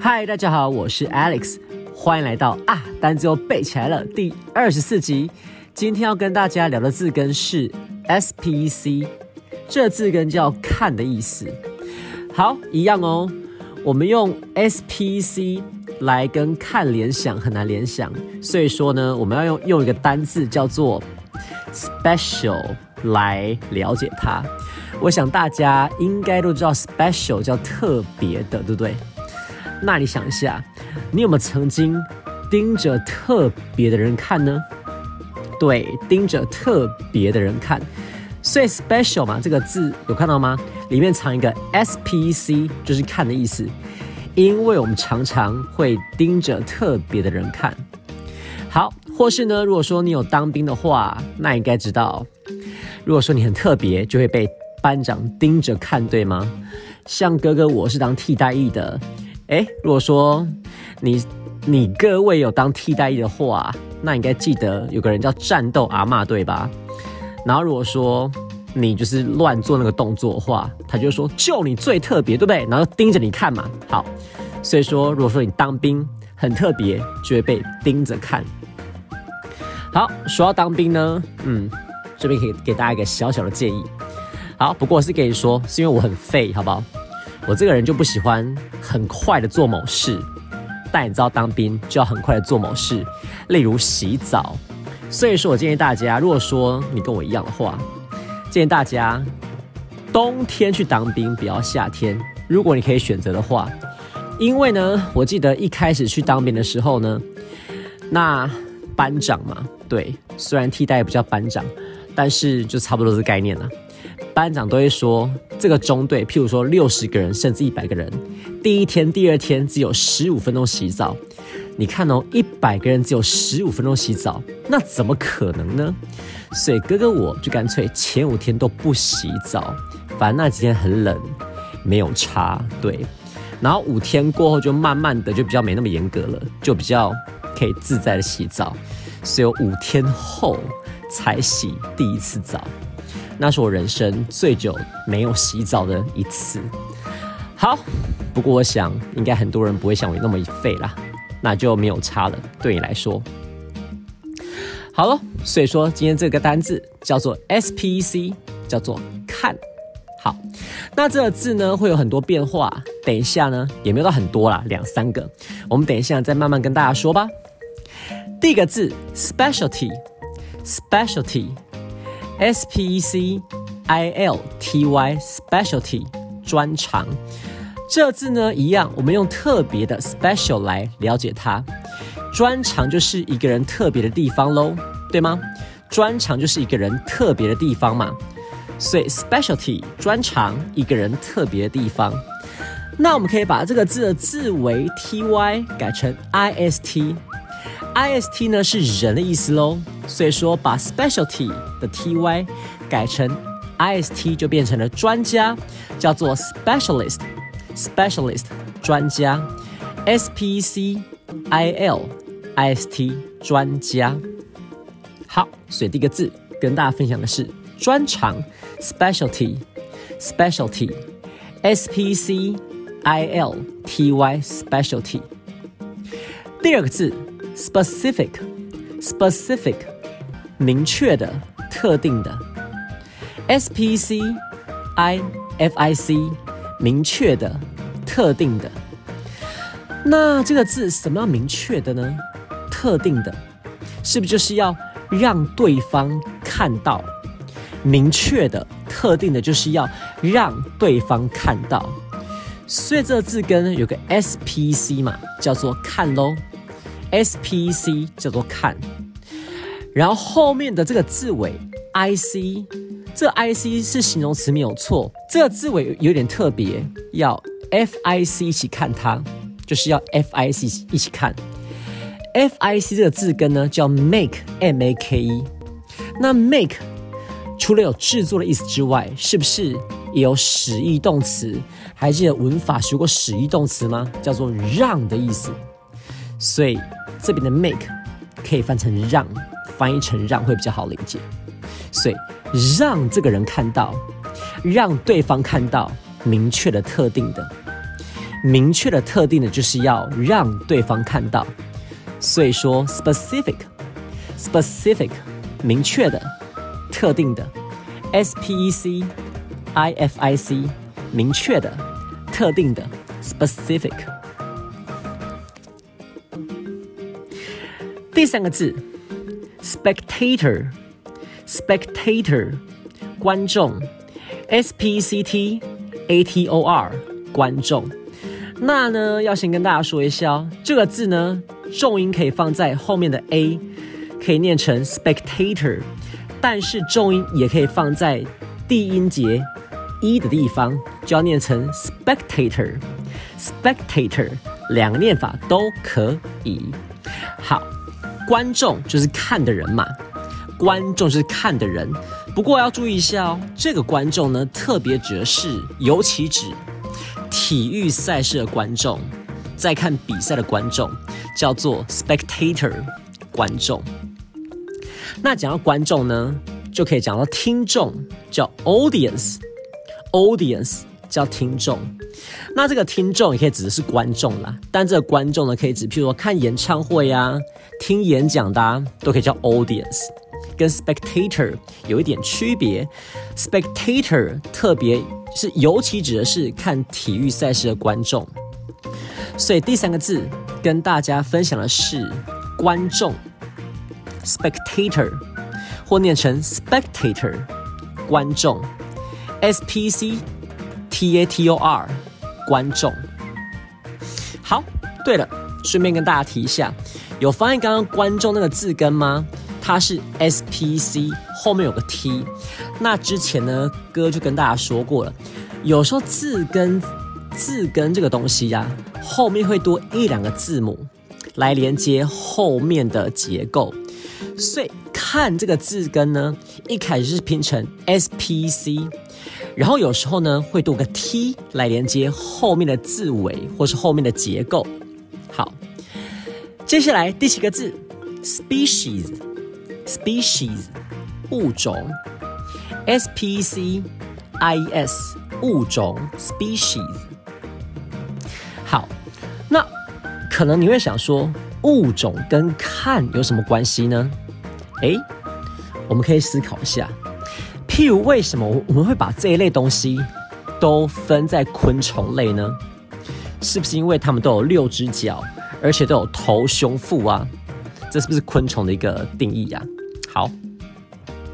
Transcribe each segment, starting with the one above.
嗨，大家好，我是 Alex，欢迎来到啊单词又背起来了第二十四集。今天要跟大家聊的字根是 S P C，这字根叫看的意思。好，一样哦，我们用 S P C 来跟看联想很难联想，所以说呢，我们要用用一个单字叫做 special 来了解它。我想大家应该都知道 special 叫特别的，对不对？那你想一下，你有没有曾经盯着特别的人看呢？对，盯着特别的人看，所以 special 嘛，这个字有看到吗？里面藏一个 S P C，就是看的意思。因为我们常常会盯着特别的人看。好，或是呢，如果说你有当兵的话，那应该知道，如果说你很特别，就会被班长盯着看，对吗？像哥哥我是当替代役的。哎，如果说你你各位有当替代役的话，那应该记得有个人叫战斗阿妈，对吧？然后如果说你就是乱做那个动作的话，他就说就你最特别，对不对？然后盯着你看嘛。好，所以说如果说你当兵很特别，就会被盯着看。好，说到当兵呢，嗯，这边可以给大家一个小小的建议。好，不过我是跟你说，是因为我很废，好不好？我这个人就不喜欢很快的做某事，但你知道当兵就要很快的做某事，例如洗澡。所以说我建议大家，如果说你跟我一样的话，建议大家冬天去当兵，不要夏天。如果你可以选择的话，因为呢，我记得一开始去当兵的时候呢，那班长嘛，对，虽然替代不叫班长，但是就差不多是概念了。班长都会说，这个中队，譬如说六十个人，甚至一百个人，第一天、第二天只有十五分钟洗澡。你看哦，一百个人只有十五分钟洗澡，那怎么可能呢？所以哥哥我就干脆前五天都不洗澡，反正那几天很冷，没有差。对，然后五天过后就慢慢的就比较没那么严格了，就比较可以自在的洗澡。所以五天后才洗第一次澡。那是我人生最久没有洗澡的一次。好，不过我想应该很多人不会像我那么废啦，那就没有差了。对你来说，好了，所以说今天这个单字叫做 S P E C，叫做看好。那这个字呢会有很多变化，等一下呢也没有到很多啦，两三个，我们等一下再慢慢跟大家说吧。第一个字 specialty，specialty。S P E C I L T Y specialty 专长，这字呢一样，我们用特别的 special 来了解它。专长就是一个人特别的地方喽，对吗？专长就是一个人特别的地方嘛，所以 specialty 专长一个人特别的地方。那我们可以把这个字的字尾 T Y 改成 I S T。I S T 呢是人的意思喽，所以说把 specialty 的 T Y 改成 I S T 就变成了专家，叫做 specialist Specialist 专家，S P C I L I S T 专家。好，所以第一个字跟大家分享的是专长 specialty，specialty，S P C I L T Y specialty。第二个字。specific specific 明确的、特定的，S P C I F I C 明确的、特定的。那这个字什么样明确的呢？特定的，是不是就是要让对方看到？明确的、特定的，就是要让对方看到。所以这个字根有个 S P C 嘛，叫做看喽。S P C 叫做看，然后后面的这个字尾 I C，这 I C 是形容词没有错，这个字尾有点特别，要 F I C 一起看它，就是要 F I C 一起看。F I C 这个字根呢叫 make M A K E，那 make 除了有制作的意思之外，是不是也有使役动词？还记得文法学过使役动词吗？叫做让的意思，所以。这边的 make 可以翻成让，翻译成让会比较好理解。所以让这个人看到，让对方看到明确的、特定的、明确的、特定的，就是要让对方看到。所以说，specific，specific，明确的、特定的，s p e c i f i c，明确的、特定的，specific。第三个字，spectator spectator，观众，s p c t a t o r，观众。那呢，要先跟大家说一下哦，这个字呢。重音可以放在后面的 a，可以念成 spectator，但是重音也可以放在第音节 e 的地方，就要念成 spectator，spectator 两个念法都可以。好，观众就是看的人嘛，观众是看的人。不过要注意一下哦，这个观众呢，特别指的是，尤其指体育赛事的观众。在看比赛的观众叫做 spectator，观众。那讲到观众呢，就可以讲到听众叫 audience，audience 叫听众。那这个听众也可以指的是观众啦，但这个观众呢，可以指譬如说看演唱会啊、听演讲的，都可以叫 audience。跟 spectator 有一点区别，spectator 特别是尤其指的是看体育赛事的观众。所以第三个字跟大家分享的是观众，spectator，或念成 spectator，观众，s p c t a t o r，观众。好，对了，顺便跟大家提一下，有发现刚刚观众那个字根吗？它是 s p c 后面有个 t，那之前呢，哥就跟大家说过了，有时候字根。字根这个东西呀，后面会多一两个字母来连接后面的结构，所以看这个字根呢，一开始是拼成 S P C，然后有时候呢会多个 T 来连接后面的字尾或是后面的结构。好，接下来第七个字 species species 物种，s p c i s 物种 species。好，那可能你会想说，物种跟看有什么关系呢？诶，我们可以思考一下。譬如，为什么我们会把这一类东西都分在昆虫类呢？是不是因为它们都有六只脚，而且都有头、胸、腹啊？这是不是昆虫的一个定义呀？好，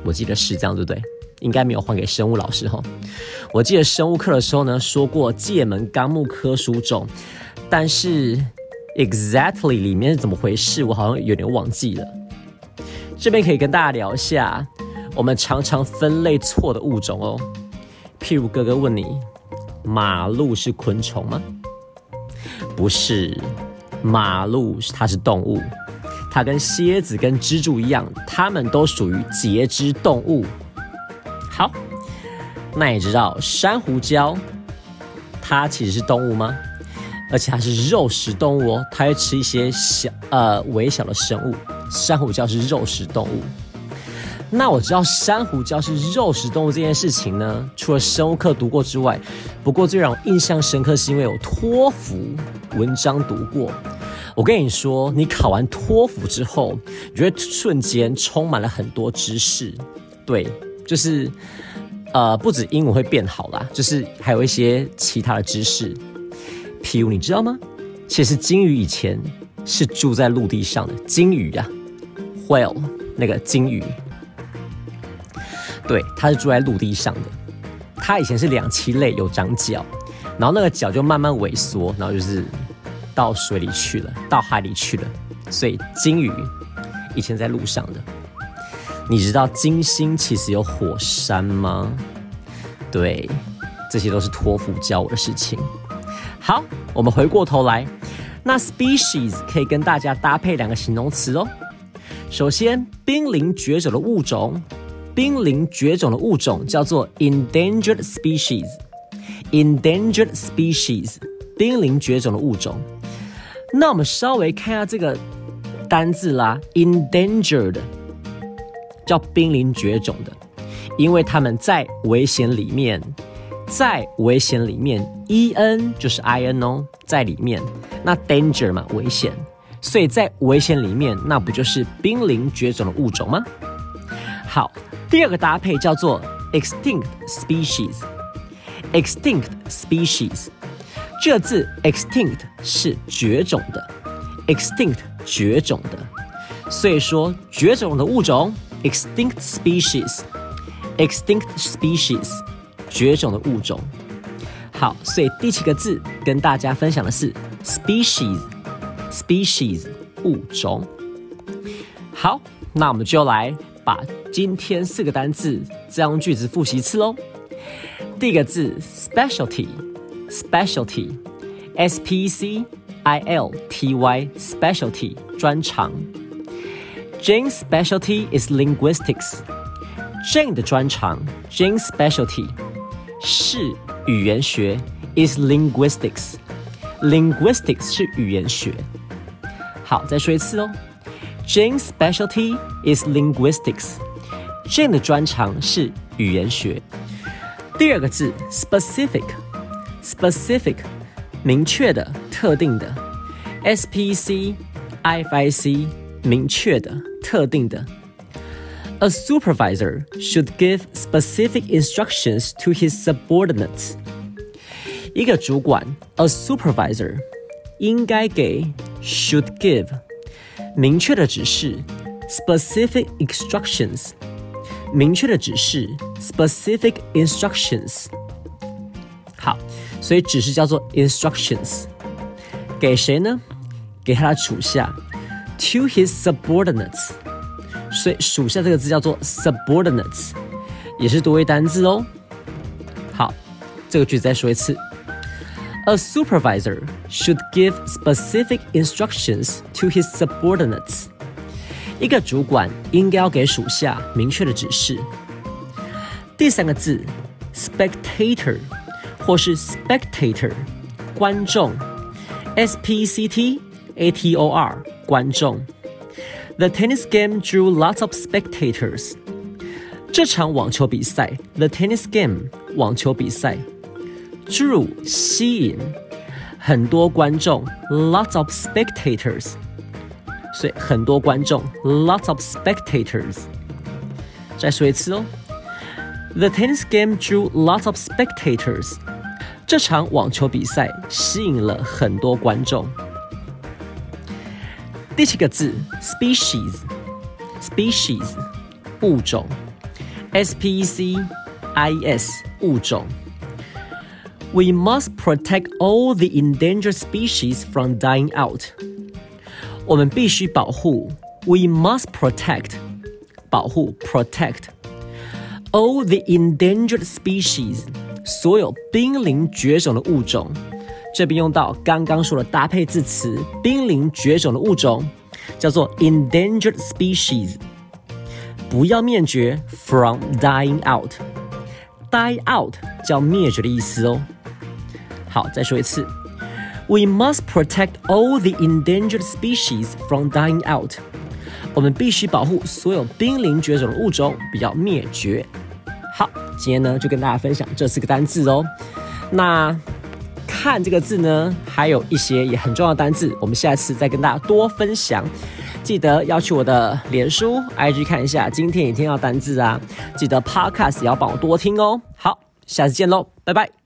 我记得是这样，对不对？应该没有还给生物老师哈。我记得生物课的时候呢，说过界门纲目科属种，但是 exactly 里面是怎么回事，我好像有点忘记了。这边可以跟大家聊一下，我们常常分类错的物种哦。譬如哥哥问你，马鹿是昆虫吗？不是，马鹿它是动物，它跟蝎子跟蜘蛛一样，它们都属于节肢动物。好，那你知道珊瑚礁它其实是动物吗？而且它是肉食动物哦，它会吃一些小呃微小的生物。珊瑚礁是肉食动物。那我知道珊瑚礁是肉食动物这件事情呢，除了生物课读过之外，不过最让我印象深刻是因为有托福文章读过。我跟你说，你考完托福之后，你觉得瞬间充满了很多知识，对。就是，呃，不止英文会变好啦，就是还有一些其他的知识。譬如你知道吗？其实鲸鱼以前是住在陆地上的。鲸鱼呀，whale 那个鲸鱼，对，它是住在陆地上的。它以前是两栖类，有长脚，然后那个脚就慢慢萎缩，然后就是到水里去了，到海里去了。所以鲸鱼以前在路上的。你知道金星其实有火山吗？对，这些都是托福教我的事情。好，我们回过头来，那 species 可以跟大家搭配两个形容词哦。首先，濒临绝种的物种，濒临绝种的物种叫做 endangered species，endangered species，濒临绝种的物种。那我们稍微看一下这个单字啦，endangered。叫濒临绝种的，因为它们在危险里面，在危险里面，e n 就是 i n 哦，在里面，那 danger 嘛，危险，所以在危险里面，那不就是濒临绝种的物种吗？好，第二个搭配叫做 extinct species，extinct species。这字 extinct 是绝种的，extinct 绝种的，所以说绝种的物种 extinct species，extinct species 绝种的物种。好，所以第七个字跟大家分享的是 species，species 物种。好，那我们就来把今天四个单字这样句子复习一次喽。第一个字 specialty。specialty, S P C I L T Y specialty 专长。Jane's specialty is linguistics. Jane 的专长，Jane's specialty 是语言学，is linguistics. Linguistics 是语言学。好，再说一次哦。Jane's specialty is linguistics. Jane 的专长是语言学。第二个字，specific。 specific 明确的、特定的，S P C I F I C 明确的、特定的。A supervisor should give specific instructions to his subordinates. 一个主管，a supervisor 应该给 should give 明确的指示，specific instructions 明确的指示，specific instructions。 所以指示叫做 instructions，给谁呢？给他的属下，to his subordinates。所以属下这个字叫做 subordinates，也是多位单字哦。好，这个句子再说一次：A supervisor should give specific instructions to his subordinates。一个主管应该要给属下明确的指示。第三个字，spectator。或是 spectator 观众，S P C T A T O R 观众。The tennis game drew lots of spectators。这场网球比赛，The tennis game 网球比赛，drew 吸引很多观众，lots of spectators。所以很多观众，lots of spectators。再说一次哦，The tennis game drew lots of spectators。 这场网球比赛吸引了很多观众。第七个字，species，species，物种，s p e c i s，物种。We must protect all the endangered species from dying out。我们必须保护，we must protect，保护，protect all the endangered species。 所有濒临绝种的物种，这边用到刚刚说的搭配字词，濒临绝种的物种叫做 endangered species，不要灭绝，from dying out，die out 叫灭绝的意思哦。好，再说一次，We must protect all the endangered species from dying out。我们必须保护所有濒临绝种的物种，不要灭绝。今天呢就跟大家分享这四个单字哦。那看这个字呢，还有一些也很重要的单字，我们下次再跟大家多分享。记得要去我的脸书、IG 看一下今天也听到单字啊。记得 Podcast 也要帮我多听哦。好，下次见喽，拜拜。